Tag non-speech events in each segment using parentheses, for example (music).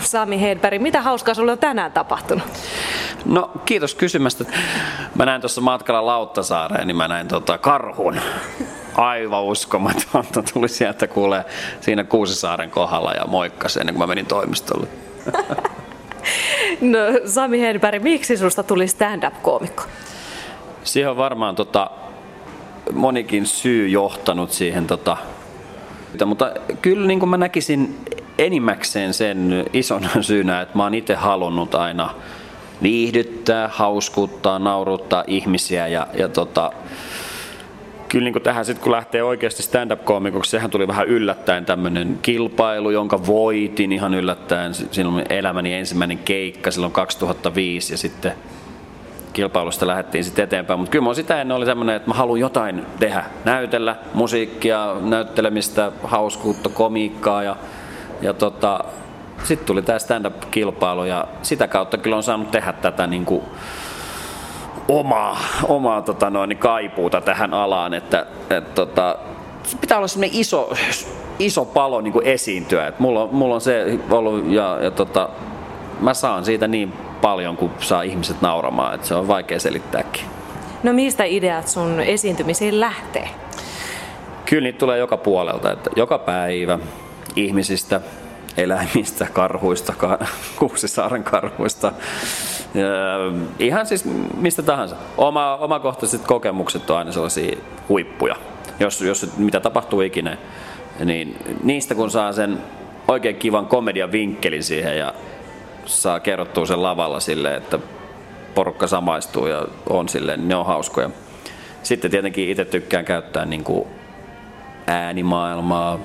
Sami Hedberg, mitä hauskaa sulle on tänään tapahtunut? No kiitos kysymästä. Mä näin tuossa matkalla Lauttasaareen, niin mä näin tota karhun. Aivan uskomatonta. Tuli sieltä kuulee siinä Kuusisaaren kohdalla ja moikkasi ennen kuin mä menin toimistolle. No Sami Hedberg, miksi susta tuli stand-up-koomikko? Siihen on varmaan tota, monikin syy johtanut siihen tota, mutta kyllä niin kuin mä näkisin enimmäkseen sen ison (laughs) syynä, että mä oon itse halunnut aina viihdyttää, hauskuttaa, nauruttaa ihmisiä ja, ja tota, kyllä niin tähän sitten kun lähtee oikeasti stand-up-koomikoksi, sehän tuli vähän yllättäen tämmöinen kilpailu, jonka voitin ihan yllättäen. Silloin elämäni ensimmäinen keikka silloin 2005 ja sitten kilpailusta lähdettiin sitten eteenpäin. Mutta kyllä sitä ennen oli semmoinen, että mä haluan jotain tehdä. Näytellä musiikkia, näyttelemistä, hauskuutta, komiikkaa ja, ja tota, sitten tuli tämä stand-up-kilpailu ja sitä kautta kyllä on saanut tehdä tätä niin kuin omaa, omaa tota noin, kaipuuta tähän alaan, että et, tota, pitää olla semmoinen iso, iso palo niin kuin esiintyä. Et mulla, mulla on se ollut ja, ja tota, mä saan siitä niin paljon, kun saa ihmiset nauramaan, että se on vaikea selittääkin. No mistä ideat sun esiintymisiin lähtee? Kyllä niitä tulee joka puolelta, että joka päivä ihmisistä, eläimistä, karhuista, Kuusisaaren karhuista, ihan siis mistä tahansa. Oma, omakohtaiset kokemukset on aina sellaisia huippuja. Jos, jos mitä tapahtuu ikinä, niin niistä kun saa sen oikein kivan komedian vinkkelin siihen ja saa kerrottua sen lavalla sille, että porukka samaistuu ja on niin ne on hauskoja. Sitten tietenkin itse tykkään käyttää niin kuin äänimaailmaa,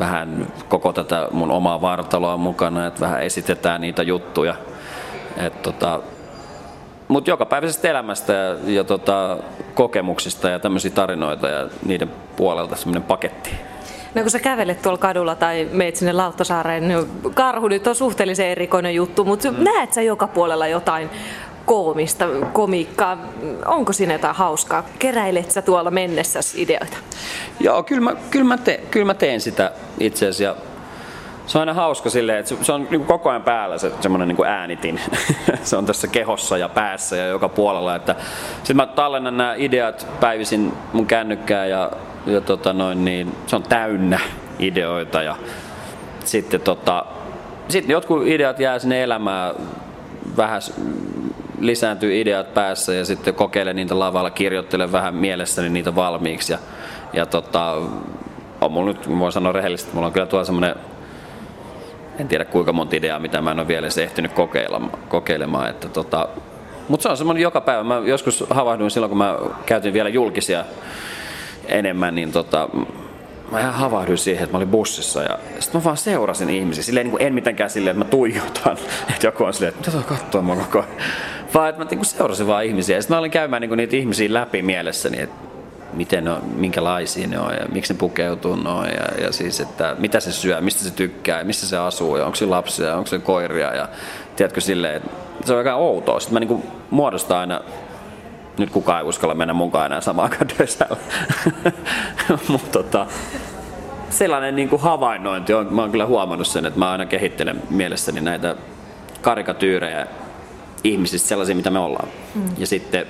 vähän koko tätä mun omaa vartaloa mukana, että vähän esitetään niitä juttuja. Et tota, mutta jokapäiväisestä elämästä ja, ja tota, kokemuksista ja tämmöisiä tarinoita ja niiden puolelta semmoinen paketti. No kun sä kävelet tuolla kadulla tai meet sinne Lauttasaareen, niin karhu nyt on suhteellisen erikoinen juttu, mutta mm. näet sä joka puolella jotain koomista, komiikkaa. Onko siinä jotain hauskaa? Keräilet sä tuolla mennessä ideoita? Joo, kyllä mä, kyllä mä, te, kyllä mä teen sitä itse asiassa. Se on aina hauska silleen, että se, se on niin koko ajan päällä se semmoinen niin äänitin. (laughs) se on tässä kehossa ja päässä ja joka puolella. Että sitten mä tallennan nämä ideat päivisin mun kännykkään ja ja tota noin, niin se on täynnä ideoita ja sitten tota, sitten jotkut ideat jää sinne elämään vähän lisääntyy ideat päässä ja sitten kokeilen niitä lavalla, kirjoittelen vähän mielessäni niitä valmiiksi ja, ja tota, on mulla nyt, voin sanoa rehellisesti, mulla on kyllä tuolla semmoinen en tiedä kuinka monta ideaa, mitä mä en ole vielä edes ehtinyt kokeilemaan. kokeilemaan että tota, mutta se on semmoinen joka päivä. Mä joskus havahduin silloin, kun mä käytin vielä julkisia enemmän, niin tota, mä ihan havahduin siihen, että mä olin bussissa ja sitten mä vaan seurasin ihmisiä. Silleen niin kuin en mitenkään silleen, että mä tuijotan, (laughs) että joku on silleen, että mitä tuo katsoo mua koko ajan. Vaan että mä niin seurasin vaan ihmisiä. Ja sitten mä olin käymään niin niitä ihmisiä läpi mielessäni, että miten ne on, minkälaisia ne on ja miksi ne pukeutuu noin ja, ja siis, että mitä se syö, mistä se tykkää ja missä se asuu ja onko se lapsia, onko se koiria ja tiedätkö silleen, että se on aika outoa. Sitten mä niin muodostan aina nyt kukaan ei uskalla mennä mukaan enää samaan aikaan (laughs) Mutta tota, sellainen niin kuin havainnointi on, mä oon kyllä huomannut sen, että mä aina kehittelen mielessäni näitä karikatyyrejä ihmisistä sellaisia, mitä me ollaan. Mm. Ja sitten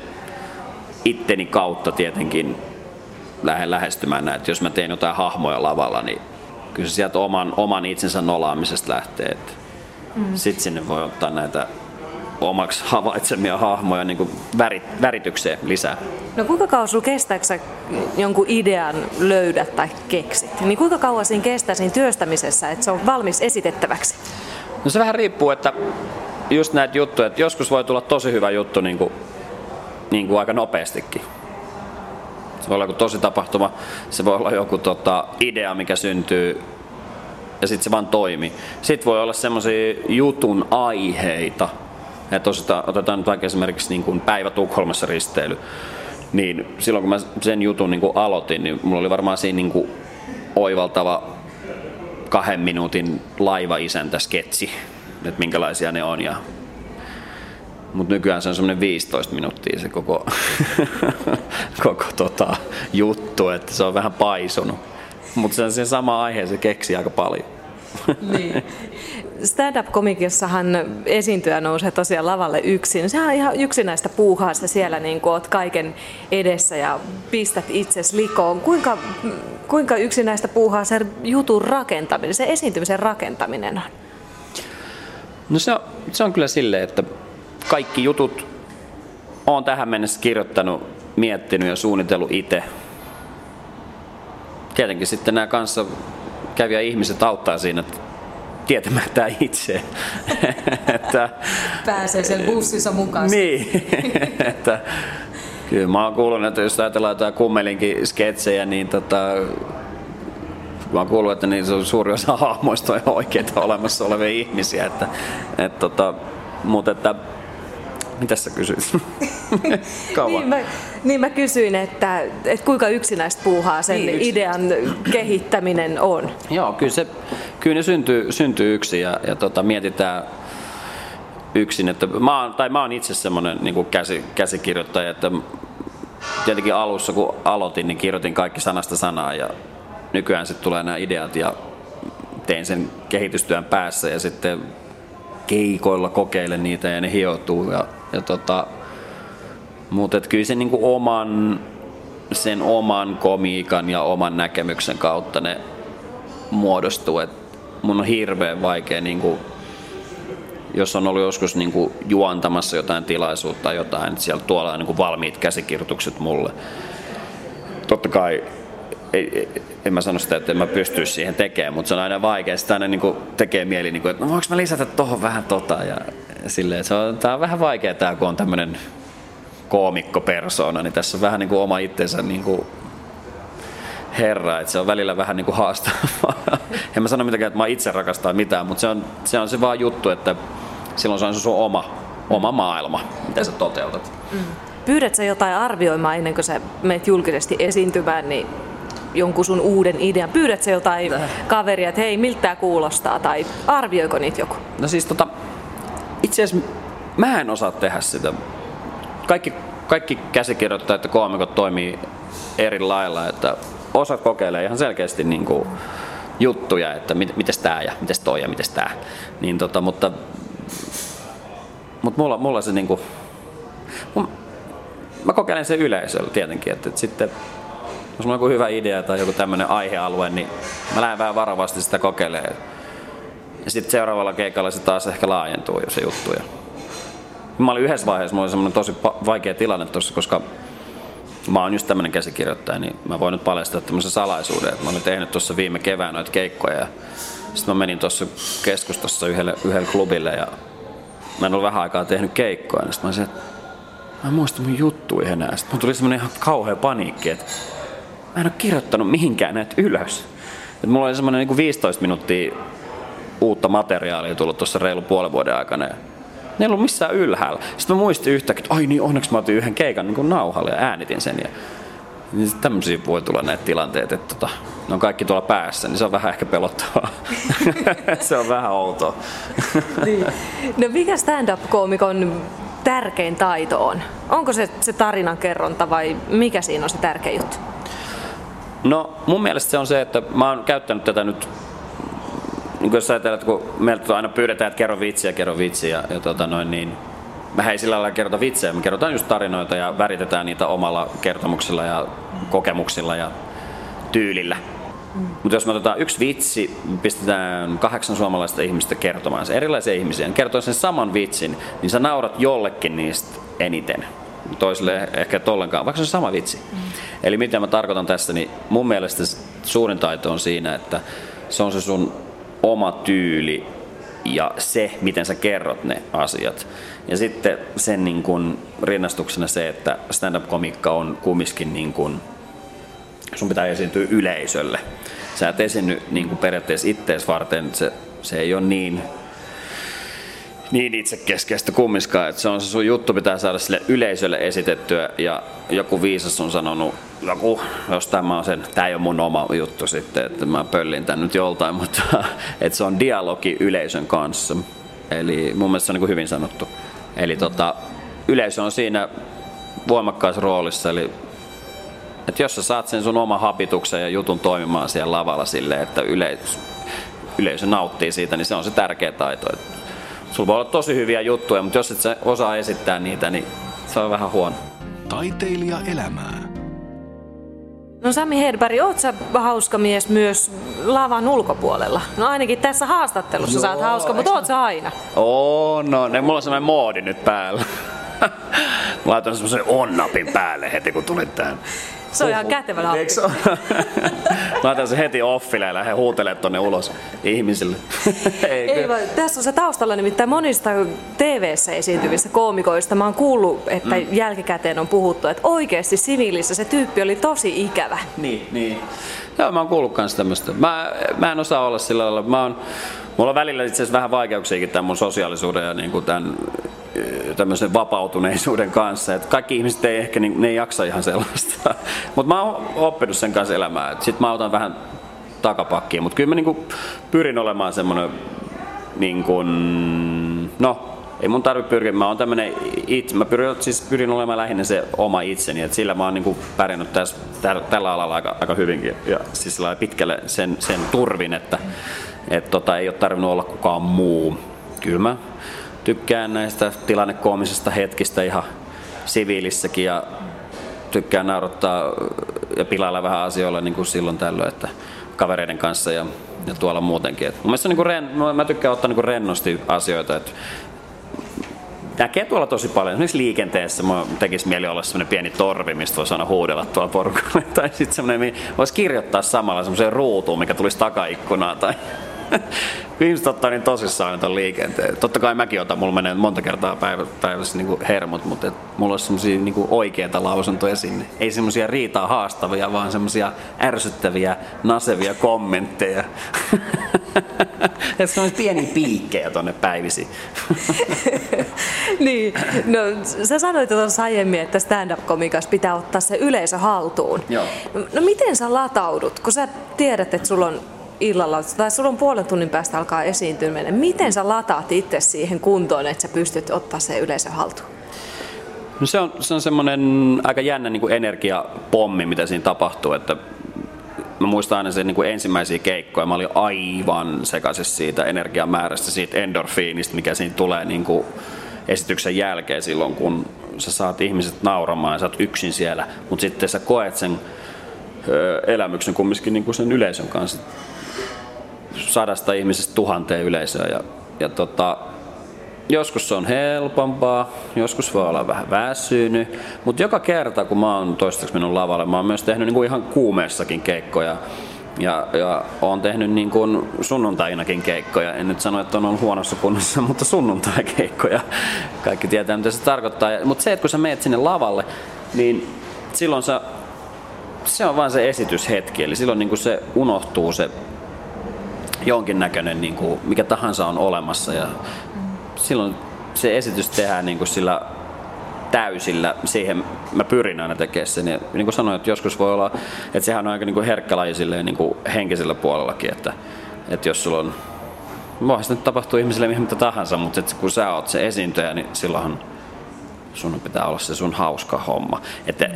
itteni kautta tietenkin lähden lähestymään näitä. Jos mä teen jotain hahmoja lavalla, niin kyllä se sieltä oman, oman itsensä nolaamisesta lähtee. Mm. Sitten sinne voi ottaa näitä omaksi havaitsemia hahmoja niin kuin värit, väritykseen lisää. No kuinka kauan sinulla kestää, sä jonkun idean löydät tai keksit? Niin kuinka kauan siinä kestää siinä työstämisessä, että se on valmis esitettäväksi? No se vähän riippuu, että just näitä juttuja, että joskus voi tulla tosi hyvä juttu niin kuin, niin kuin aika nopeastikin. Se voi olla joku tosi tapahtuma, se voi olla joku tota, idea, mikä syntyy ja sitten se vaan toimii. Sitten voi olla semmoisia jutun aiheita, että otetaan nyt vaikka esimerkiksi niin kuin päivä Tukholmassa risteily, niin silloin kun mä sen jutun niin kuin aloitin, niin mulla oli varmaan siinä niin kuin oivaltava kahden minuutin laiva-isäntä sketsi, että minkälaisia ne on. Ja... Mutta nykyään se on semmoinen 15 minuuttia se koko, (laughs) koko tota, juttu, että se on vähän paisunut. Mutta se, se sama aihe se keksi aika paljon. Niin. (laughs) Stand-up-komikissahan esiintyjä nousee tosiaan lavalle yksin. Sehän on ihan yksinäistä puuhaa se siellä, niin oot kaiken edessä ja pistät itses likoon. Kuinka, kuinka yksinäistä puuhaa se jutun rakentaminen, se esiintymisen rakentaminen on? No se on, se on kyllä silleen, että kaikki jutut on tähän mennessä kirjoittanut, miettinyt ja suunnitellut itse. Tietenkin sitten nämä kanssa käviä ihmiset auttaa siinä, että tietämättä itse. että, Pääsee sen bussissa mukaan. Niin, että kyllä mä oon kuullut, että jos ajatellaan jotain kummelinkin sketsejä, niin tota, mä oon kuullut, että niin se on suuri osa hahmoista on oikeita olemassa olevia ihmisiä. Että, et, tota, mutta että mitä sä kysyit? (laughs) niin, mä, niin mä kysyin, että, että kuinka yksinäistä puuhaa sen niin, idean kehittäminen on. Joo, kyllä, se, kyllä ne syntyy, syntyy yksin ja, ja tota, mietitään yksin. Että mä oon, tai mä oon itse semmoinen niin käsi, käsikirjoittaja, että tietenkin alussa kun aloitin, niin kirjoitin kaikki sanasta sanaa ja nykyään sitten tulee nämä ideat ja tein sen kehitystyön päässä ja sitten keikoilla kokeilen niitä ja ne hioutuu. Ja, ja tota, mutta kyllä se niinku oman, sen oman komiikan ja oman näkemyksen kautta ne muodostuu. Et mun on hirveän vaikea, niinku, jos on ollut joskus niinku juontamassa jotain tilaisuutta tai jotain, että siellä tuolla on niinku valmiit käsikirjoitukset mulle. Totta kai ei, en mä sano sitä, että en mä pystyisi siihen tekemään, mutta se on aina vaikea. Sitä aina niin tekee mieli, niin kuin, että no voinko mä lisätä tohon vähän tota. Ja silleen, se on, tää on vähän vaikea kun on tämmönen koomikkopersona, niin tässä on vähän niin kuin oma itsensä niin kuin herra, että se on välillä vähän niin kuin haastavaa. (laughs) en mä sano mitenkään, että mä itse rakastaa mitään, mutta se on se, on se vaan juttu, että silloin se on se sun oma, oma maailma, mitä sä toteutat. Mm. Pyydät sä jotain arvioimaan ennen kuin sä menet julkisesti esiintymään, niin jonkun sun uuden idean? Pyydät sä jotain Täh. kaveria, että hei, miltä tämä kuulostaa, tai arvioiko niitä joku? No siis tota, itse asiassa mä en osaa tehdä sitä. Kaikki, kaikki käsikirjoittajat ja koomikot toimii eri lailla, että osat kokeilee ihan selkeästi niin kuin juttuja, että mit, mites tää ja mites toi ja mites tää. Niin tota, mutta, mutta mulla, mulla se niinku, mä kokeilen sen yleisöllä tietenkin, että, että sitten jos on joku hyvä idea tai joku tämmöinen aihealue, niin mä lähden vähän varovasti sitä kokeilemaan. Ja sitten seuraavalla keikalla se taas ehkä laajentuu jo se juttu. Ja mä olin yhdessä vaiheessa, mulla oli semmoinen tosi vaikea tilanne tuossa, koska mä oon just tämmöinen käsikirjoittaja, niin mä voin nyt paljastaa tämmöisen salaisuuden, että mä olin tehnyt tuossa viime kevään noita keikkoja ja sitten mä menin tuossa keskustassa yhdelle, yhdelle klubille ja mä en ollut vähän aikaa tehnyt keikkoja, niin sitten mä olisin, että mä en muista mun juttuja enää. Sitten mun tuli semmoinen ihan kauhea paniikki, että mä en ole kirjoittanut mihinkään näitä ylös. Et mulla oli semmoinen niin 15 minuuttia uutta materiaalia tullut tuossa reilu puolen vuoden aikana. Ne ei ollut missään ylhäällä. Sitten mä muistin yhtäkkiä, että ai niin, onneksi mä otin yhden keikan niin nauhalle ja äänitin sen. Ja niin tämmöisiä voi tulla näitä tilanteita, että tota, ne on kaikki tuolla päässä, niin se on vähän ehkä pelottavaa. (laughs) se on vähän outoa. niin. No mikä stand-up-koomikon tärkein taito on? Onko se, se tarinan kerronta vai mikä siinä on se tärkein juttu? No mun mielestä se on se, että mä oon käyttänyt tätä nyt niin jos ajatellaan, että kun meiltä aina pyydetään, että kerro vitsiä, kerro vitsiä, ja, ja tota noin, niin mehän ei sillä lailla kerrota vitsejä, me kerrotaan just tarinoita ja väritetään niitä omalla kertomuksella ja kokemuksilla ja tyylillä. Mm. Mutta jos me otetaan yksi vitsi, pistetään kahdeksan suomalaista ihmistä kertomaan se, erilaisia ihmisiä, niin kertoo sen saman vitsin, niin sä naurat jollekin niistä eniten toisille ehkä ollenkaan, vaikka se on sama vitsi. Mm. Eli mitä mä tarkoitan tässä, niin mun mielestä suurin taito on siinä, että se on se sun oma tyyli ja se, miten sä kerrot ne asiat. Ja sitten sen niin kun rinnastuksena se, että stand-up-komikka on kumminkin niin kun, sun pitää esiintyä yleisölle. Sä et esiinny niin periaatteessa ittees varten, se, se ei ole niin niin itsekeskeistä kummiskaan, että se on se sun juttu pitää saada sille yleisölle esitettyä ja joku viisas on sanonut, joku, jos tämä on sen, tämä ei ole mun oma juttu sitten, että mä pöllin tän nyt joltain, (laughs) mutta että se on dialogi yleisön kanssa. Eli mun mielestä se on niin hyvin sanottu. Eli tota, yleisö on siinä voimakkaassa roolissa, eli että jos sä saat sen sun oma hapituksen ja jutun toimimaan siellä lavalla silleen, että yleisö, yleisö nauttii siitä, niin se on se tärkeä taito. Et sulla voi olla tosi hyviä juttuja, mutta jos et sä osaa esittää niitä, niin se on vähän huono. Taiteilija elämää. No Sami Hedberg, oot sä hauska mise myös lavan ulkopuolella? No ainakin tässä haastattelussa Joo, sä oot hauska, mutta oot sä aina? Oo, no ne, mulla on semmoinen moodi nyt päällä. (laughs) Mä laitoin semmoisen onnapin päälle heti kun tulin tänne. Se on ihan kätevä nappi. Laitan (laughs) se heti offille ja lähden huutelemaan tonne ulos ihmisille. (laughs) Ei, Ei vaan, tässä on se taustalla nimittäin monista TV-ssä esiintyvistä koomikoista. Mä oon kuullut, että mm. jälkikäteen on puhuttu, että oikeasti siviilissä se tyyppi oli tosi ikävä. Niin, niin. Joo, mä oon kuullut kans tämmöstä. Mä, mä en osaa olla sillä lailla. Mä oon, mulla on välillä itse asiassa vähän vaikeuksiakin tämän mun sosiaalisuuden ja niin kuin tämän tämmöisen vapautuneisuuden kanssa. Että kaikki ihmiset ei ehkä, niin, ne ei jaksa ihan sellaista. (laughs) Mutta mä oon oppinut sen kanssa elämään. Sitten mä otan vähän takapakkiin. Mutta kyllä mä niinku pyrin olemaan semmoinen, niin kuin, no ei mun tarvitse pyrkiä, mä oon tämmönen itse, mä pyrin, siis pyrin olemaan lähinnä se oma itseni, että sillä mä oon niinku pärjännyt tässä, tällä, tällä alalla aika, aika hyvinkin ja siis pitkälle sen, sen turvin, että et tota, ei ole tarvinnut olla kukaan muu. Kyllä mä tykkään näistä tilannekoomisista hetkistä ihan siviilissäkin ja tykkään naurattaa ja pilailla vähän asioilla niin kuin silloin tällöin, että kavereiden kanssa ja, ja tuolla muutenkin. Et mun niin kuin ren, mä tykkään ottaa niin kuin rennosti asioita, että näkee tuolla tosi paljon. Esimerkiksi liikenteessä mä tekisi mieli olla semmoinen pieni torvi, mistä voisi aina huudella tuolla porukalle. (laughs) Tai sitten semmoinen, voisi kirjoittaa samalla semmoiseen ruutuun, mikä tulisi takaikkunaan. Tai (laughs) ihmiset ottaa niin tosissaan aina liikenteen. Totta kai mäkin otan, mulla menee monta kertaa päivä, päivässä niin kuin hermot, mutta et mulla olisi semmoisia niin oikeita lausuntoja sinne. Ei semmoisia riitaa haastavia, vaan semmoisia ärsyttäviä, nasevia kommentteja. (laughs) Ja semmoisia pieniä piikkejä tonne päivisi. (laughs) niin, no sä sanoit tuossa aiemmin, että stand-up-komikas pitää ottaa se yleisö haltuun. Joo. No miten sä lataudut, kun sä tiedät, että sulla on illalla, tai sulla on puolen tunnin päästä alkaa esiintyminen. Miten sä lataat itse siihen kuntoon, että sä pystyt ottaa se yleisö haltuun? No se on, se on semmoinen aika jännä niin kuin energiapommi, mitä siinä tapahtuu, että mä muistan aina sen niin kuin ensimmäisiä keikkoja, mä olin aivan sekaisessa siitä energiamäärästä, siitä endorfiinista, mikä siinä tulee niin kuin esityksen jälkeen silloin, kun sä saat ihmiset nauramaan ja sä oot yksin siellä, mutta sitten sä koet sen elämyksen kumminkin niin kuin sen yleisön kanssa sadasta ihmisestä tuhanteen yleisöä. Ja, ja tota, joskus se on helpompaa, joskus voi olla vähän väsynyt, mutta joka kerta kun mä oon toistaiseksi mennyt lavalle, mä oon myös tehnyt niinku ihan kuumeessakin keikkoja. Ja, ja oon tehnyt niin kuin sunnuntainakin keikkoja. En nyt sano, että on ollut huonossa kunnossa, (laughs) mutta sunnuntai-keikkoja. Kaikki tietää, mitä se tarkoittaa. Mutta se, että kun sä meet sinne lavalle, niin silloin sä, se on vain se esityshetki. Eli silloin niin kuin se unohtuu se jonkinnäköinen, niin kuin, mikä tahansa on olemassa. Ja silloin se esitys tehdään niin kuin sillä täysillä, siihen mä pyrin aina tekemään sen. Ja niin kuin sanoin, että joskus voi olla, että sehän on aika niin kuin herkkä laji silleen, niin kuin henkisellä puolellakin, että, että jos sulla on, voihan nyt tapahtuu ihmisille mitä tahansa, mutta että kun sä oot se esiintyjä, niin silloinhan sun pitää olla se sun hauska homma. Että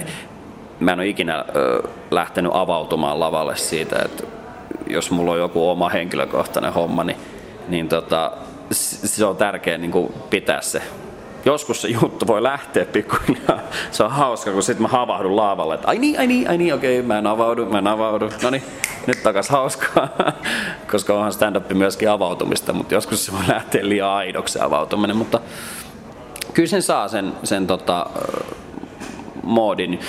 mä en ole ikinä ö, lähtenyt avautumaan lavalle siitä, että jos mulla on joku oma henkilökohtainen homma, niin, niin tota, se on tärkeää niin pitää se. Joskus se juttu voi lähteä pikkuhiljaa. Se on hauska, kun sitten mä havahdun laavalle, että ai niin, ai niin, ai niin, okei, mä en avaudu, mä en avaudu. No niin, nyt takas hauskaa. (laughs) Koska onhan stand-up myöskin avautumista, mutta joskus se voi lähteä liian aidoksi avautuminen. Mutta kyllä sen saa sen, sen tota, moodin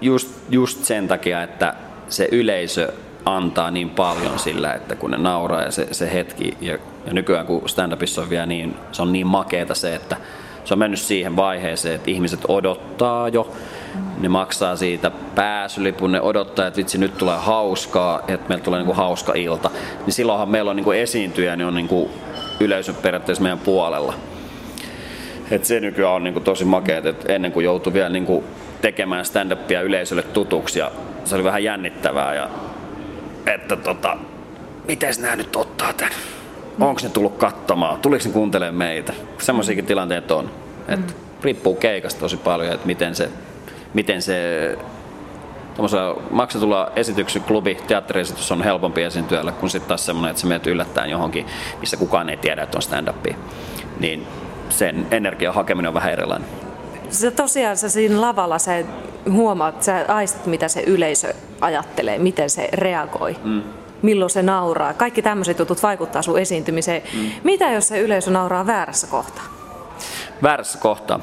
just, just sen takia, että se yleisö antaa niin paljon sillä, että kun ne nauraa ja se, se hetki, ja, ja nykyään kun stand-upissa on vielä niin, se on niin makeeta se, että se on mennyt siihen vaiheeseen, että ihmiset odottaa jo, ne maksaa siitä pääsylipun, ne odottaa, että vitsi nyt tulee hauskaa, että meillä tulee niinku hauska ilta. Niin silloinhan meillä on niinku esiintyjä, niin on niinku yleisö periaatteessa meidän puolella. Et se nykyään on niinku tosi makeet, että ennen kuin joutui vielä niinku tekemään stand-upia yleisölle tutuksi ja se oli vähän jännittävää ja että tota, miten nämä nyt ottaa tän? Onko ne tullut katsomaan? Tuliko ne kuuntelemaan meitä? Semmoisiakin tilanteita on. Et mm. Riippuu keikasta tosi paljon, että miten se, miten se maksetulla esityksen klubi, teatteriesitys on helpompi esiintyjälle kuin sitten taas semmoinen, että sä menet yllättäen johonkin, missä kukaan ei tiedä, että on stand up Niin sen energian hakeminen on vähän erilainen. Se tosiaan sä siinä lavalla sä huomaat, sä aistit mitä se yleisö ajattelee, miten se reagoi. Mm milloin se nauraa. Kaikki tämmöiset jutut vaikuttaa sun esiintymiseen. Mm. Mitä jos se yleisö nauraa väärässä kohtaa? Väärässä kohtaa?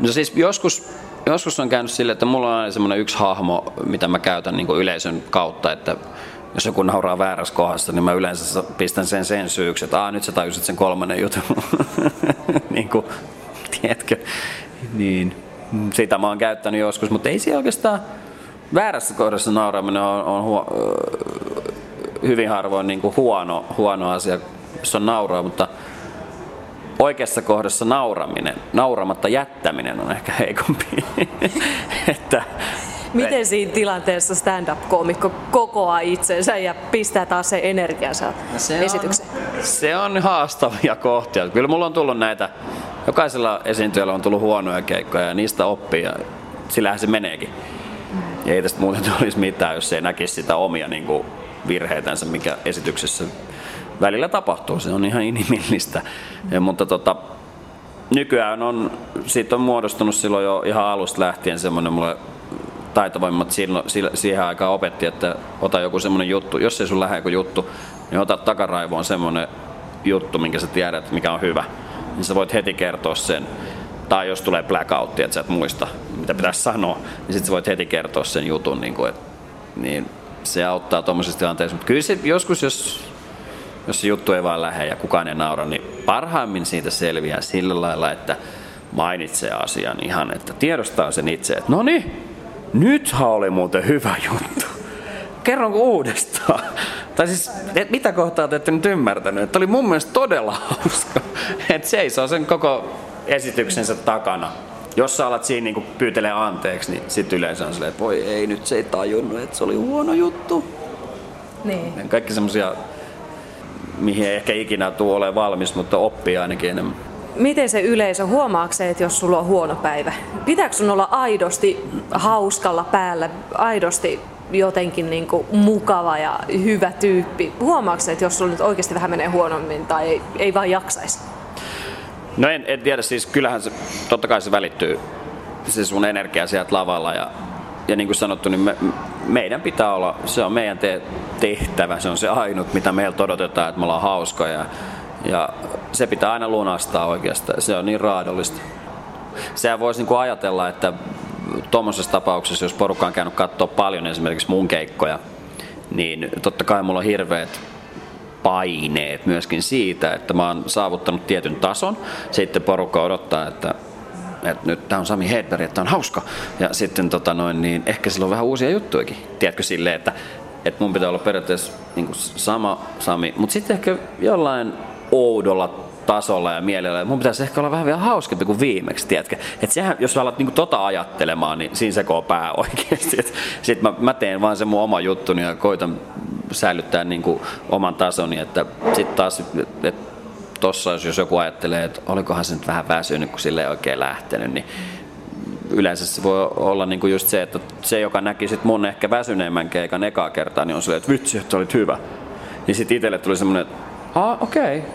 No siis joskus, joskus on käynyt sille, että mulla on aina semmoinen yksi hahmo, mitä mä käytän niin kuin yleisön kautta, että jos joku nauraa väärässä kohdassa, niin mä yleensä pistän sen sen syyksi, että Aa, nyt sä tajusit sen kolmannen jutun. (laughs) niin kuin, tiedätkö? Niin. Sitä mä oon käyttänyt joskus, mutta ei se oikeastaan väärässä kohdassa nauraminen on, on huo, hyvin harvoin niin kuin huono, huono asia, jos on nauraa, mutta oikeassa kohdassa nauraminen, nauramatta jättäminen on ehkä heikompi. (laughs) että, Miten siinä tilanteessa stand-up-koomikko kokoaa itsensä ja pistää taas sen energiansa no se esitykseen? On, se on haastavia kohtia. Kyllä mulla on tullut näitä, jokaisella esiintyjällä on tullut huonoja keikkoja ja niistä oppii ja sillähän se meneekin. Ja ei tästä muuten (laughs) olisi mitään, jos ei näkisi sitä omia niin kuin, virheitänsä, mikä esityksessä välillä tapahtuu. Se on ihan inhimillistä. Ja, mutta tota, nykyään on, siitä on muodostunut silloin jo ihan alusta lähtien semmoinen mulle taitovoimat siihen aikaan opetti, että ota joku semmoinen juttu, jos ei sun lähde joku juttu, niin ota takaraivoon semmoinen juttu, minkä sä tiedät, mikä on hyvä. Niin sä voit heti kertoa sen. Tai jos tulee blackoutti, että sä et muista, mitä pitäisi sanoa, niin sitten sä voit heti kertoa sen jutun. Niin, kuin, että, niin se auttaa tuommoisessa tilanteessa. Mutta kyllä se joskus, jos, jos se juttu ei vaan lähde ja kukaan ei naura, niin parhaimmin siitä selviää sillä lailla, että mainitsee asian ihan, että tiedostaa sen itse, että no niin, nythän oli muuten hyvä juttu. Kerronko uudestaan? (laughs) Tai siis, et mitä kohtaa te ette nyt ymmärtänyt? Että oli mun mielestä todella (laughs) hauska. Että seisoo sen koko esityksensä takana jos sä alat siinä niinku pyytelee anteeksi, niin sitten yleensä on silleen, että voi ei, nyt se ei tajunnut, että se oli huono juttu. Niin. Kaikki semmosia, mihin ei ehkä ikinä tule ole valmis, mutta oppii ainakin enemmän. Miten se yleisö huomaako että jos sulla on huono päivä? Pitääkö sun olla aidosti hauskalla päällä, aidosti jotenkin niin kuin mukava ja hyvä tyyppi? Huomaako että jos sulla nyt oikeasti vähän menee huonommin tai ei, ei vaan jaksaisi? No en, en tiedä, siis kyllähän se, totta kai se välittyy, se sun energia sieltä lavalla ja, ja niin kuin sanottu, niin me, meidän pitää olla, se on meidän te, tehtävä, se on se ainut, mitä meiltä odotetaan, että me ollaan hauskoja ja, ja se pitää aina lunastaa oikeastaan, se on niin raadollista. Sehän voisi niin kuin ajatella, että tuommoisessa tapauksessa, jos porukka on käynyt katsoa paljon esimerkiksi mun keikkoja, niin totta kai mulla on hirveät paineet myöskin siitä, että mä oon saavuttanut tietyn tason. Sitten porukka odottaa, että että nyt tämä on Sami Hedberg, että on hauska. Ja sitten tota noin, niin ehkä sillä on vähän uusia juttujakin. Tiedätkö silleen, että, että mun pitää olla periaatteessa niin sama Sami, mutta sitten ehkä jollain oudolla tasolla ja mielellä. Mun pitäisi ehkä olla vähän vielä hauskempi kuin viimeksi, tiedätkö? Et sehän, jos sä alat niinku tota ajattelemaan, niin siinä sekoo pää (laughs) oikeasti. Sitten mä, mä, teen vaan sen mun oma juttuni ja koitan säilyttää niinku oman tasoni, että sitten taas, että tossa jos joku ajattelee, että olikohan se nyt vähän väsynyt, kun sille ei oikein lähtenyt, niin yleensä se voi olla niinku just se, että se, joka näki sit mun ehkä väsyneemmän keikan ekaa kertaa, niin on silleen, että vitsi, että olit hyvä. Niin sitten itselle tuli semmoinen, että okei, okay.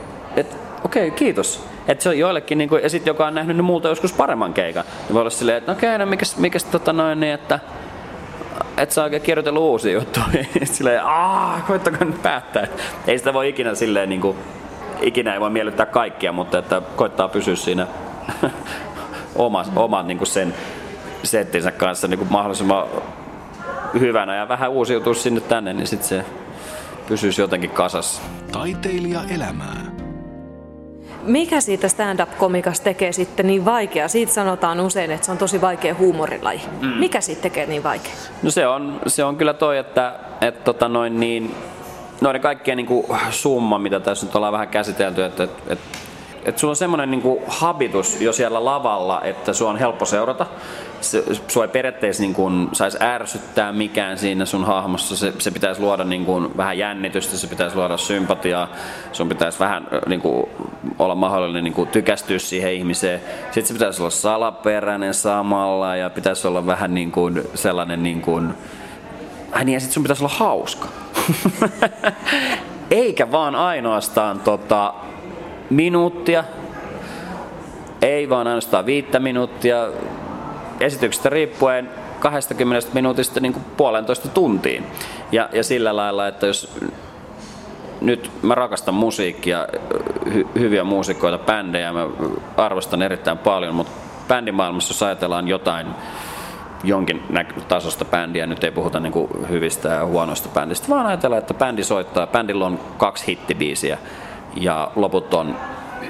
Okei, okay, kiitos. Että se on joillekin, niin kuin, ja sitten joka on nähnyt ne multa joskus paremman keikan, niin voi olla silleen, että okei, okay, no mikäs, mikäs tota noin, niin että et sä oikein kirjoitellut uusia juttuja. (laughs) silleen, aah, koittakaa nyt päättää. Ei sitä voi ikinä silleen, niin kuin, ikinä ei voi miellyttää kaikkia, mutta että koittaa pysyä siinä (laughs) oma, oman niin kuin sen settinsä kanssa niin kuin mahdollisimman hyvänä ja vähän uusiutua sinne tänne, niin sitten se pysyisi jotenkin kasassa. Taiteilija elämää. Mikä siitä stand-up-komikasta tekee sitten niin vaikea? Siitä sanotaan usein, että se on tosi vaikea huumorilaji. Mm. Mikä siitä tekee niin vaikea? No se on, se on kyllä toi, että, että tota noin niin, noiden kaikkien niin kuin summa, mitä tässä nyt ollaan vähän käsitelty, että, että, että, että sulla on semmoinen niin habitus jo siellä lavalla, että sua on helppo seurata. Se, sua ei periaatteessa niin kuin saisi ärsyttää mikään siinä sun hahmossa. Se, se pitäisi luoda niin kuin vähän jännitystä, se pitäisi luoda sympatiaa, sun pitäisi vähän niin kuin, olla mahdollinen niin kuin, tykästyä siihen ihmiseen. Sitten se pitäisi olla salaperäinen samalla ja pitäisi olla vähän niin kuin, sellainen niin kuin, Ai niin, ja sitten sun pitäisi olla hauska. (laughs) Eikä vaan ainoastaan tota, minuuttia, ei vaan ainoastaan viittä minuuttia, esityksestä riippuen 20 minuutista niin kuin puolentoista tuntiin. Ja, ja sillä lailla, että jos nyt mä rakastan musiikkia, hy, hyviä muusikoita, bändejä, mä arvostan erittäin paljon, mutta bändimaailmassa, jos ajatellaan jotain jonkin tasosta bändiä, nyt ei puhuta niin kuin hyvistä ja huonoista bändistä, vaan ajatellaan, että bändi soittaa, bändillä on kaksi hittibiisiä ja loput on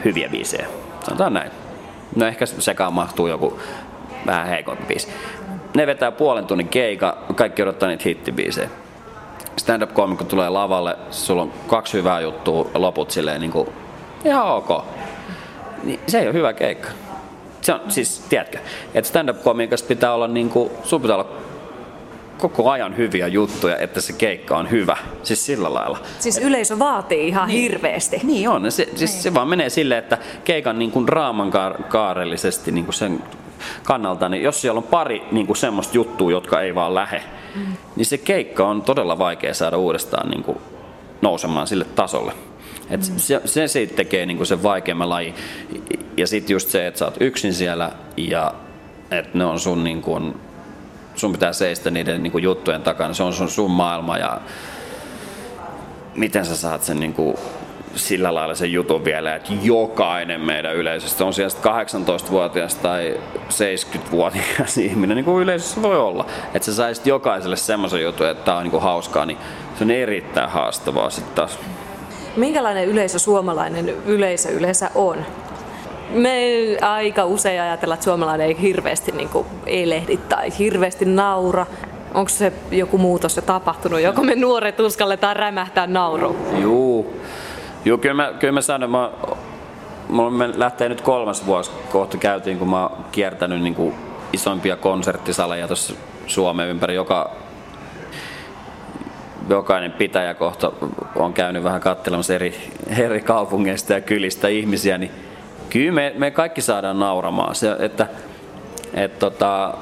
hyviä biisejä. Sanotaan näin. No ehkä sekaan mahtuu joku vähän heikompi biisi. Ne vetää puolen tunnin keika, kaikki odottaa niitä hittibiisejä. Stand-up-komikko tulee lavalle, sulla on kaksi hyvää juttua, loput silleen niin kuin, ihan ok. Niin, se ei ole hyvä keikka. Se on siis, tiedätkö, että stand-up-komikasta pitää olla niin kuin, sun pitää olla koko ajan hyviä juttuja, että se keikka on hyvä. Siis sillä lailla. Siis yleisö vaatii ihan niin. hirveästi. Niin on. Se, siis niin. se vaan menee silleen, että keikan niin kuin raaman kaarellisesti niin kuin sen kannalta, niin jos siellä on pari niin kuin semmoista juttua, jotka ei vaan lähe, mm. niin se keikka on todella vaikea saada uudestaan niin kuin nousemaan sille tasolle. Et mm. se, se siitä tekee niin kuin sen vaikeamman laji. Ja sitten just se, että sä oot yksin siellä ja että ne on sun niin kuin, sun pitää seistä niiden niin kuin juttujen takana, se on sun, sun maailma ja miten sä saat sen niin kuin sillä lailla sen jutun vielä, että jokainen meidän yleisöstä on siellä 18-vuotias tai 70-vuotias (laughs) ihminen, niin kuin yleisössä voi olla. Että sä saisit jokaiselle semmoisen jutun, että tää on niin kuin hauskaa, niin se on erittäin haastavaa sitten taas. Minkälainen yleisö suomalainen yleisö yleensä on? Me aika usein ajatellaan, että suomalainen ei hirveästi niin kuin elehdi tai hirveästi naura. Onko se joku muutos jo tapahtunut, joko me nuoret uskalletaan rämähtää nauruun? Juu, Joo, kyllä mä, kyllä mä sanon, mä, mulla lähtee nyt kolmas vuosi kohta käytiin, kun mä oon kiertänyt niin kuin isompia konserttisaleja tuossa Suomen ympäri. Joka, jokainen pitäjä kohta on käynyt vähän katselemassa eri, eri kaupungeista ja kylistä ihmisiä, niin kyllä me, me kaikki saadaan nauramaan. Se, että, et tota,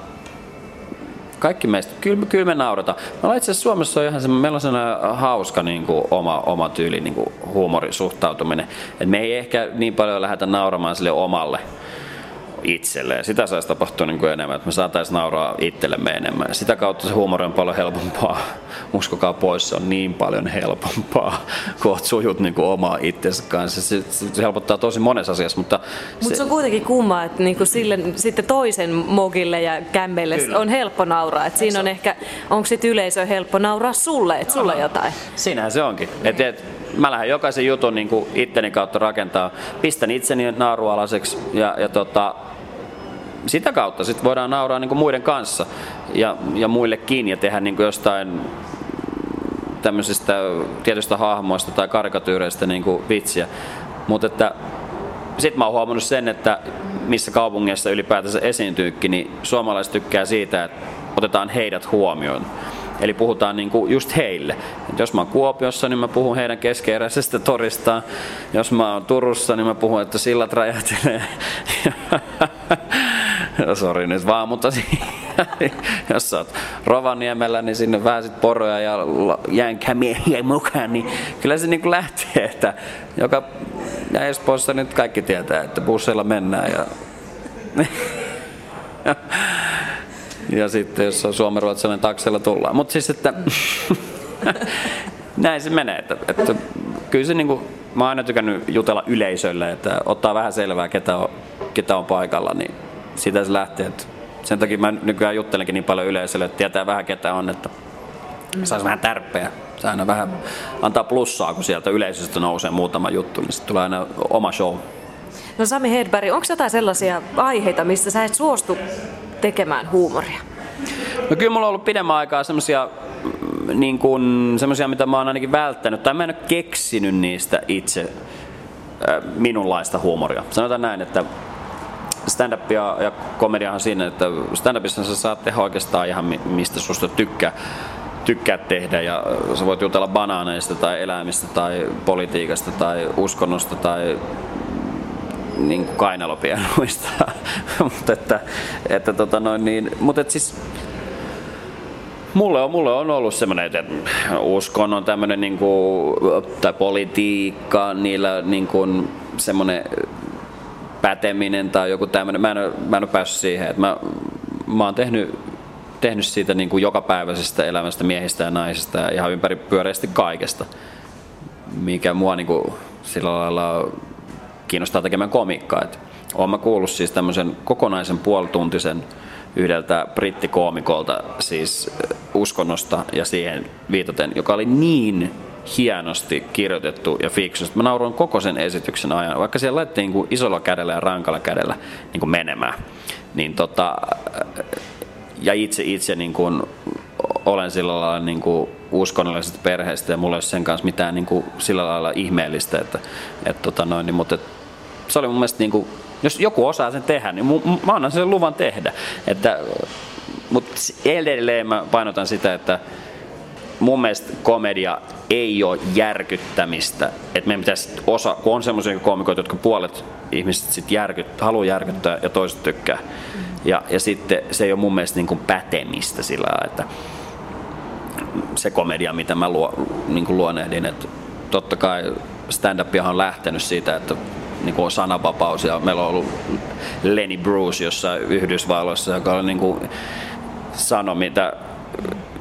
kaikki meistä, kyllä, kyllä me naurataan. Me ollaan itse Suomessa on ihan semmoinen, meillä on sellainen hauska niin kuin, oma, oma tyyli, niin kuin, huumorisuhtautuminen. Et me ei ehkä niin paljon lähdetä nauramaan sille omalle itselleen. Sitä saisi tapahtua niin kuin enemmän, että me saataisiin nauraa itsellemme enemmän. Sitä kautta se huumori on paljon helpompaa. Uskokaa pois, se on niin paljon helpompaa, (laughs) kun oot sujut niin kuin omaa itsensä kanssa. Se, se, helpottaa tosi monessa asiassa, mutta... Mutta se... se on kuitenkin kumma, että niin kuin sille, sitten toisen mogille ja kämmeille Kyllä. on helppo nauraa. Et siinä on ehkä, onko sitten yleisö helppo nauraa sulle, että sulle jotain? Siinähän se onkin. Et, et, mä lähden jokaisen jutun niin kuin itteni kautta rakentaa. Pistän itseni naarualaseksi ja, ja tota, sitä kautta sit voidaan nauraa niin kuin muiden kanssa ja, ja muillekin ja tehdä niin kuin jostain tämmöisistä tietystä hahmoista tai karikatyyreistä niin kuin vitsiä. Mutta että sitten mä oon huomannut sen, että missä kaupungeissa ylipäätänsä esiintyykin, niin suomalaiset tykkää siitä, että otetaan heidät huomioon. Eli puhutaan niin kuin just heille. Et jos mä oon Kuopiossa, niin mä puhun heidän keskeeräisestä toristaan. Jos mä oon Turussa, niin mä puhun, että sillat räjähtelee. (laughs) Sori nyt vaan, mutta (laughs) jos sä oot Rovaniemellä, niin sinne vähän poroja ja jänkämiehiä mukaan, niin kyllä se niin kuin lähtee, että joka ja Espoossa nyt kaikki tietää, että busseilla mennään ja (laughs) ja sitten jos on suomenruotsalainen taksella tullaan. Mutta siis, että (laughs) näin se menee. Että, että kyllä se niinku, mä oon aina tykännyt jutella yleisölle, että ottaa vähän selvää, ketä on, ketä on paikalla, niin siitä se lähtee. Että sen takia mä nykyään juttelenkin niin paljon yleisölle, että tietää vähän ketä on, että saisi vähän tärpeä. Se aina vähän antaa plussaa, kun sieltä yleisöstä nousee muutama juttu, niin sitten tulee aina oma show. No Sami Hedberg, onko jotain sellaisia aiheita, mistä sä et suostu tekemään huumoria? No kyllä mulla on ollut pidemmän aikaa semmoisia niin kuin, semmoisia, mitä mä oon ainakin välttänyt, tai mä en ole keksinyt niistä itse minunlaista huumoria. Sanotaan näin, että stand-up ja, ja komediahan siinä, että stand-upissa sä saat tehdä oikeastaan ihan mistä susta tykkää tykkää tehdä ja sä voit jutella banaaneista tai eläimistä tai politiikasta tai uskonnosta tai niin kuin kainalopianoista. (laughs) mutta että, että tota noin, niin, mutta et siis Mulle on, mulle on ollut semmoinen, että uskonnon tämmöinen niin kuin, tai politiikka, niillä niin kuin, semmoinen päteminen tai joku tämmöinen. Mä en, mä en ole päässyt siihen, että mä, mä oon tehnyt, tehnyt siitä niin kuin jokapäiväisestä elämästä miehistä ja naisista ja ihan ympäri pyöreästi kaikesta, mikä mua niin kuin, sillä lailla kiinnostaa tekemään komikkaa. Että olen mä kuullut siis tämmöisen kokonaisen puolituntisen yhdeltä brittikoomikolta siis uskonnosta ja siihen viitaten, joka oli niin hienosti kirjoitettu ja fiksu. Mä nauroin koko sen esityksen ajan, vaikka siellä laitettiin niin isolla kädellä ja rankalla kädellä niin kuin menemään. Niin tota, ja itse, itse niin kuin olen sillä lailla niin kuin uskonnollisesta perheestä ja mulla ei ole sen kanssa mitään niin kuin sillä lailla ihmeellistä, että, että tota noin, niin, mutta se oli mun mielestä niin kuin, jos joku osaa sen tehdä, niin mä annan sen luvan tehdä. Että, mutta edelleen mä painotan sitä, että mun mielestä komedia ei ole järkyttämistä. Että meidän pitäisi osa, kun on semmoisia komikoita, jotka puolet ihmiset sit järkyt, haluaa järkyttää ja toiset tykkää. Ja, ja sitten se ei ole mun mielestä niin kuin pätemistä sillä että se komedia, mitä mä luo, niin kuin luonehdin, että totta kai stand on lähtenyt siitä, että niin kuin sananvapaus ja meillä on ollut Lenny Bruce jossain Yhdysvalloissa, joka oli niin kuin sanoi, mitä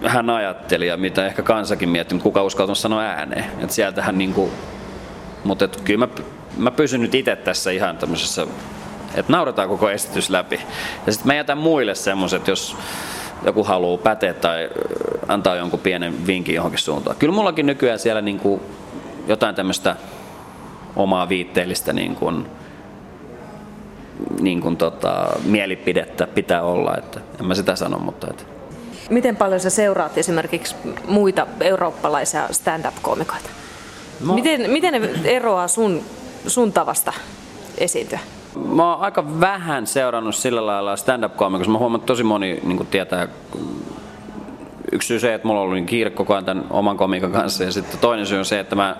hän ajatteli ja mitä ehkä kansakin mietti, mutta kuka uskaltaa sanoa ääneen. Et sieltähän niin kuin, mutta et kyllä mä, mä pysyn nyt itse tässä ihan tämmöisessä, että nauretaan koko esitys läpi. Ja sitten mä jätän muille semmoiset, jos joku haluaa päteä tai antaa jonkun pienen vinkin johonkin suuntaan. Kyllä mullakin nykyään siellä niin kuin jotain tämmöistä omaa viitteellistä niin kuin, niin kuin tota, mielipidettä pitää olla, että en mä sitä sano, mutta että. Miten paljon sä seuraat esimerkiksi muita eurooppalaisia stand-up-komikoita? Mä... Miten, miten ne eroaa sun, sun tavasta esiintyä? Mä oon aika vähän seurannut sillä lailla stand-up-komikossa. Mä huomaan, että tosi moni niin tietää yksi syy se, että mulla on ollut niin kiire koko ajan tämän oman komikan kanssa ja sitten toinen syy on se, että mä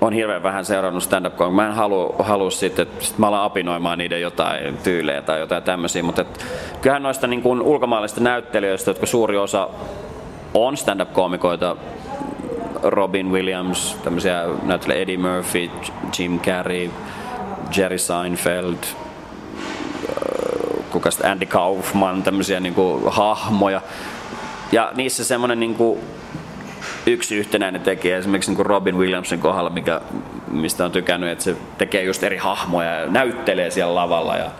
on hirveän vähän seurannut stand-up Mä en halua, halua sitten, että sit mä alan apinoimaan niiden jotain tyylejä tai jotain tämmöisiä, mutta et, kyllähän noista niin kuin ulkomaalaisista näyttelijöistä, jotka suuri osa on stand-up-koomikoita, Robin Williams, tämmöisiä näyttelijä Eddie Murphy, Jim Carrey, Jerry Seinfeld, äh, kuka Andy Kaufman, tämmöisiä niin kuin, hahmoja. Ja niissä semmoinen niin kuin, yksi yhtenäinen tekijä esimerkiksi niin Robin Williamsin kohdalla, mikä, mistä on tykännyt, että se tekee just eri hahmoja ja näyttelee siellä lavalla ja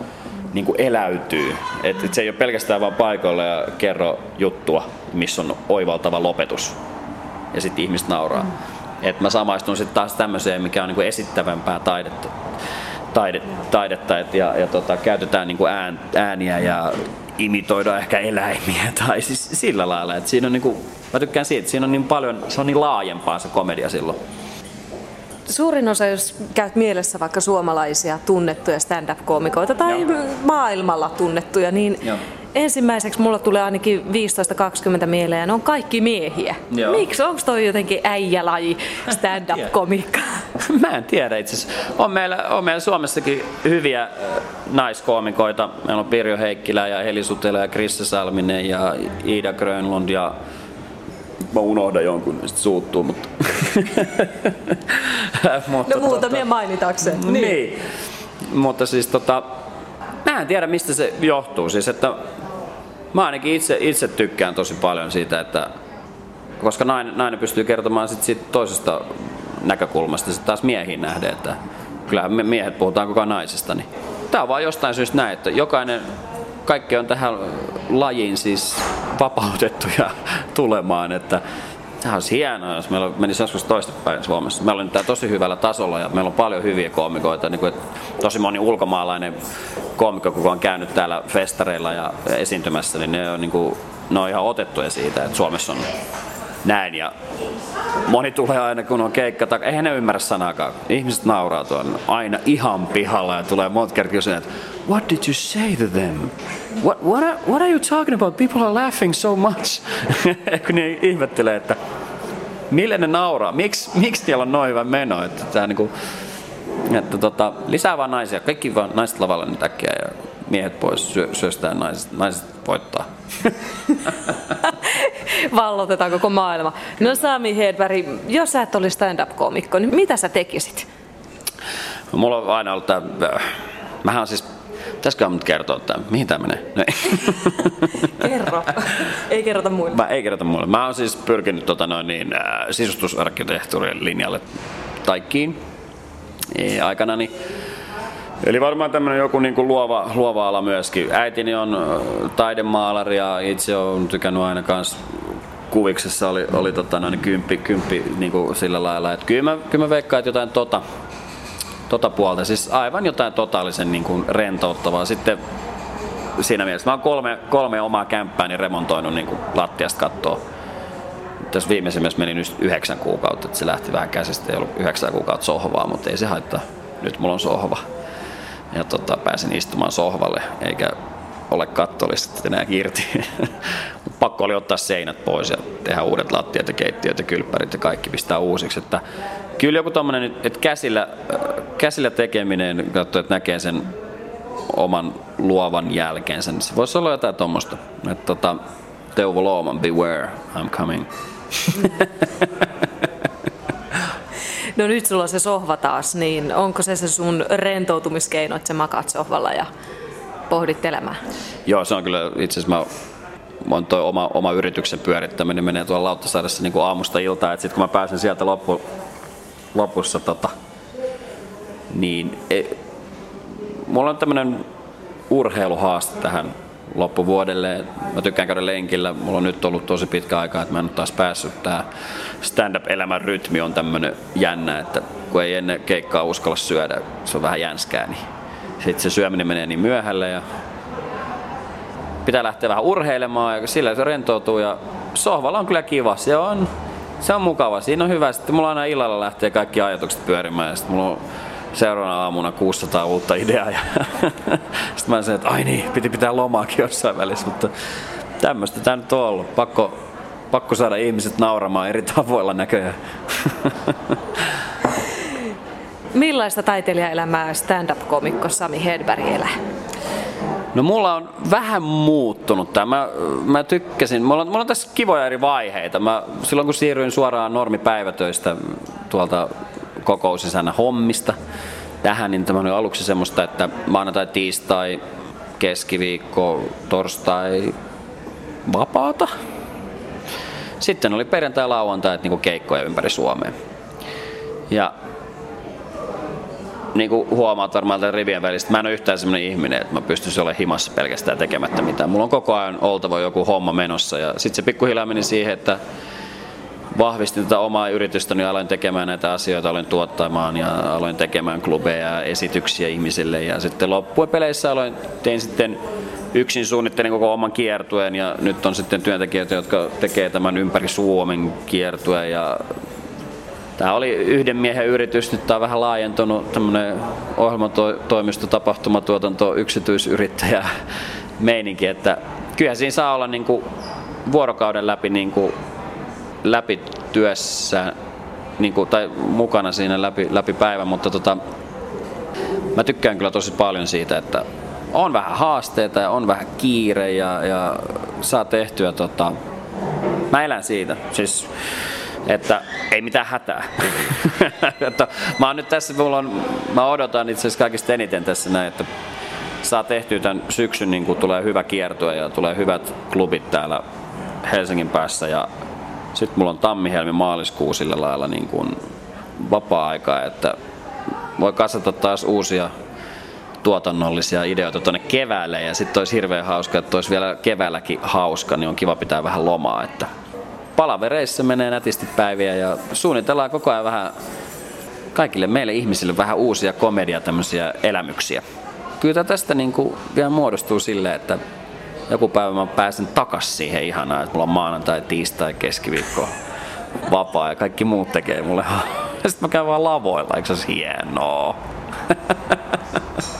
niin kuin eläytyy. Et, et se ei ole pelkästään vaan paikoilla ja kerro juttua, missä on oivaltava lopetus. Ja sitten ihmiset nauraa. Mm. Et mä samaistun sitten taas tämmöiseen, mikä on niin kuin esittävämpää taidetta. Taide, taidetta et, ja, ja tota, käytetään niin kuin ään, ääniä ja imitoidaan ehkä eläimiä (laughs) tai siis sillä lailla. Et siinä on niin kuin Mä tykkään siitä, että siinä on niin paljon, se on niin laajempaa se komedia silloin. Suurin osa, jos käyt mielessä vaikka suomalaisia tunnettuja stand-up-koomikoita tai Joo. maailmalla tunnettuja, niin Joo. ensimmäiseksi mulla tulee ainakin 15-20 mieleen, ne on kaikki miehiä. Joo. Miksi? Onko toi jotenkin äijälaji (laughs) stand-up-komikka? (laughs) Mä en tiedä itse asiassa. On meillä, on meillä Suomessakin hyviä naiskoomikoita. Meillä on Pirjo Heikkilä ja Heli Sutela ja Krisse Salminen ja Ida Grönlund ja mä unohdan jonkun, niin sitten suuttuu, mutta... (laughs) mutta no muutamia tota, mainitakseen. Niin. niin. Mutta siis tota, mä en tiedä mistä se johtuu. Siis että mä ainakin itse, itse tykkään tosi paljon siitä, että koska nainen, nainen pystyy kertomaan sit siitä toisesta näkökulmasta sitten taas miehiin nähden, että kyllähän me miehet puhutaan koko naisesta, niin tää on vaan jostain syystä näin, että jokainen kaikki on tähän lajiin siis vapautettuja (laughs) tulemaan, että Tämä olisi hienoa, jos meillä menisi joskus toistepäin Suomessa. Meillä on tämä tosi hyvällä tasolla ja meillä on paljon hyviä koomikoita. Niin kuin, tosi moni ulkomaalainen koomikko, kun on käynyt täällä festareilla ja esiintymässä, niin ne on, niin kuin, ne on ihan otettuja siitä, että Suomessa on näin. Ja moni tulee aina, kun on keikka, tai eihän ne ymmärrä sanakaan. Ihmiset nauraa tuon aina ihan pihalla ja tulee monta kertaa kysyä, että what did you say to them? What, what, are, what are you talking about? People are laughing so much. (laughs) kun ne ihmettelee, että mille ne nauraa? Miks, miksi siellä on noin hyvä meno? Että, tää niinku, että tota, lisää vaan naisia. Kaikki vaan naiset lavalle nyt äkkiä ja miehet pois syö, syöstään naiset, naiset voittaa. (laughs) Vallotetaan koko maailma. No Sami Hedberg, jos sä et olisi stand-up-komikko, niin mitä sä tekisit? Mulla on aina ollut tämä... Mähän on siis Pitäisikö nyt kertoa että Mihin tämä menee? No (laughs) Kerro. ei kerrota muille. Mä ei kerrota muille. Mä oon siis pyrkinyt tota noin, niin, äh, sisustusarkkitehtuurien linjalle taikkiin e, aikana. Niin Eli varmaan tämmöinen joku niin kuin luova, luova ala myöskin. Äitini on taidemaalari ja itse on tykännyt aina kanssa kuviksessa oli, oli tota noin, kymppi, kymppi niin kuin sillä lailla. Että kyllä mä, kyllä mä veikkaan, että jotain tota, tota puolta. Siis aivan jotain totaalisen niin kuin rentouttavaa. Sitten siinä mielessä mä oon kolme, kolme omaa kämppääni remontoinut niin kuin lattiasta kattoa. Tässä viimeisimmässä meni nyt yhdeksän kuukautta, että se lähti vähän käsistä. Ei ollut yhdeksän kuukautta sohvaa, mutta ei se haittaa. Nyt mulla on sohva. Ja tota, pääsin istumaan sohvalle, eikä ole kattollista enää irti. (laughs) Pakko oli ottaa seinät pois ja tehdä uudet lattiat ja keittiöt ja kylppärit ja kaikki pistää uusiksi. Että kyllä joku tommonen, että käsillä, käsillä tekeminen, katso, että näkee sen oman luovan jälkeensä, niin se voisi olla jotain tuommoista. Tota, Teuvo Looman, beware, I'm coming. (laughs) No nyt sulla on se sohva taas, niin onko se se sun rentoutumiskeino, että sä makaat sohvalla ja pohdit elämää? Joo, se on kyllä itse asiassa mä on toi oma, oma yrityksen pyörittäminen menee tuolla Lauttasaaressa niin kuin aamusta iltaan, että sitten kun mä pääsen sieltä loppu, lopussa tota, niin e, mulla on tämmöinen urheiluhaaste tähän loppuvuodelle. Mä tykkään käydä lenkillä. Mulla on nyt ollut tosi pitkä aika, että mä en ole taas päässyt. Tää stand-up-elämän rytmi on tämmönen jännä, että kun ei ennen keikkaa uskalla syödä, se on vähän jänskää, niin sitten se syöminen menee niin myöhälle ja pitää lähteä vähän urheilemaan ja sillä se rentoutuu ja sohvalla on kyllä kiva. Se on, se on mukava. Siinä on hyvä. Sitten mulla aina illalla lähtee kaikki ajatukset pyörimään ja sitten mulla on seuraavana aamuna 600 uutta ideaa. Ja (laughs) sitten mä sanoin, että ai niin, piti pitää lomaakin jossain välissä, mutta tämmöistä tämä nyt on ollut. Pakko, pakko saada ihmiset nauramaan eri tavoilla näköjään. (laughs) Millaista taiteilijaelämää stand-up-komikko Sami Hedberg elää? No mulla on vähän muuttunut tämä. Mä, mä tykkäsin, mulla on, mulla on tässä kivoja eri vaiheita. Mä, silloin kun siirryin suoraan normipäivätöistä tuolta kokousisänä hommista tähän, niin tämä oli aluksi semmoista, että maanantai, tiistai, keskiviikko, torstai, vapaata. Sitten oli perjantai ja lauantai, että niinku keikkoja ympäri Suomea. Ja niin kuin huomaat varmaan tämän rivien välistä, mä en ole yhtään sellainen ihminen, että mä pystyisin olemaan himassa pelkästään tekemättä mitään. Mulla on koko ajan oltava joku homma menossa ja sitten se pikkuhiljaa meni siihen, että vahvistin tätä omaa yritystä, niin aloin tekemään näitä asioita, aloin tuottamaan ja aloin tekemään klubeja ja esityksiä ihmisille. Ja sitten loppupeleissä aloin, tein sitten yksin suunnittelin koko oman kiertueen ja nyt on sitten työntekijöitä, jotka tekee tämän ympäri Suomen kiertueen ja Tämä oli yhden miehen yritys, nyt tämä on vähän laajentunut, tämmöinen ohjelmatoimisto, tapahtumatuotanto, yksityisyrittäjä meininki, että kyllä siinä saa olla niin kuin vuorokauden läpi, niin kuin, läpi työssä niin kuin, tai mukana siinä läpi, läpi päivän, mutta tota, mä tykkään kyllä tosi paljon siitä, että on vähän haasteita ja on vähän kiire ja, ja saa tehtyä tota, mä elän siitä. Siis että ei mitään hätää. (laughs) että mä oon nyt tässä, mulla on, mä odotan itse asiassa kaikista eniten tässä näin, että saa tehtyä tämän syksyn, niin kuin tulee hyvä kiertue ja tulee hyvät klubit täällä Helsingin päässä ja sitten mulla on tammi, maaliskuu sillä lailla niin kuin vapaa-aikaa, että voi kasata taas uusia tuotannollisia ideoita tuonne keväälle ja sitten olisi hirveän hauska, että olisi vielä keväälläkin hauska, niin on kiva pitää vähän lomaa, että palavereissa menee nätisti päiviä ja suunnitellaan koko ajan vähän kaikille meille ihmisille vähän uusia komedia elämyksiä. Kyllä tästä niin kuin vielä muodostuu silleen, että joku päivä mä pääsen takas siihen ihanaan, että mulla on maanantai, tiistai, keskiviikko vapaa ja kaikki muut tekee mulle. (laughs) Sitten mä käyn vaan lavoilla, eikö se hienoa? (laughs)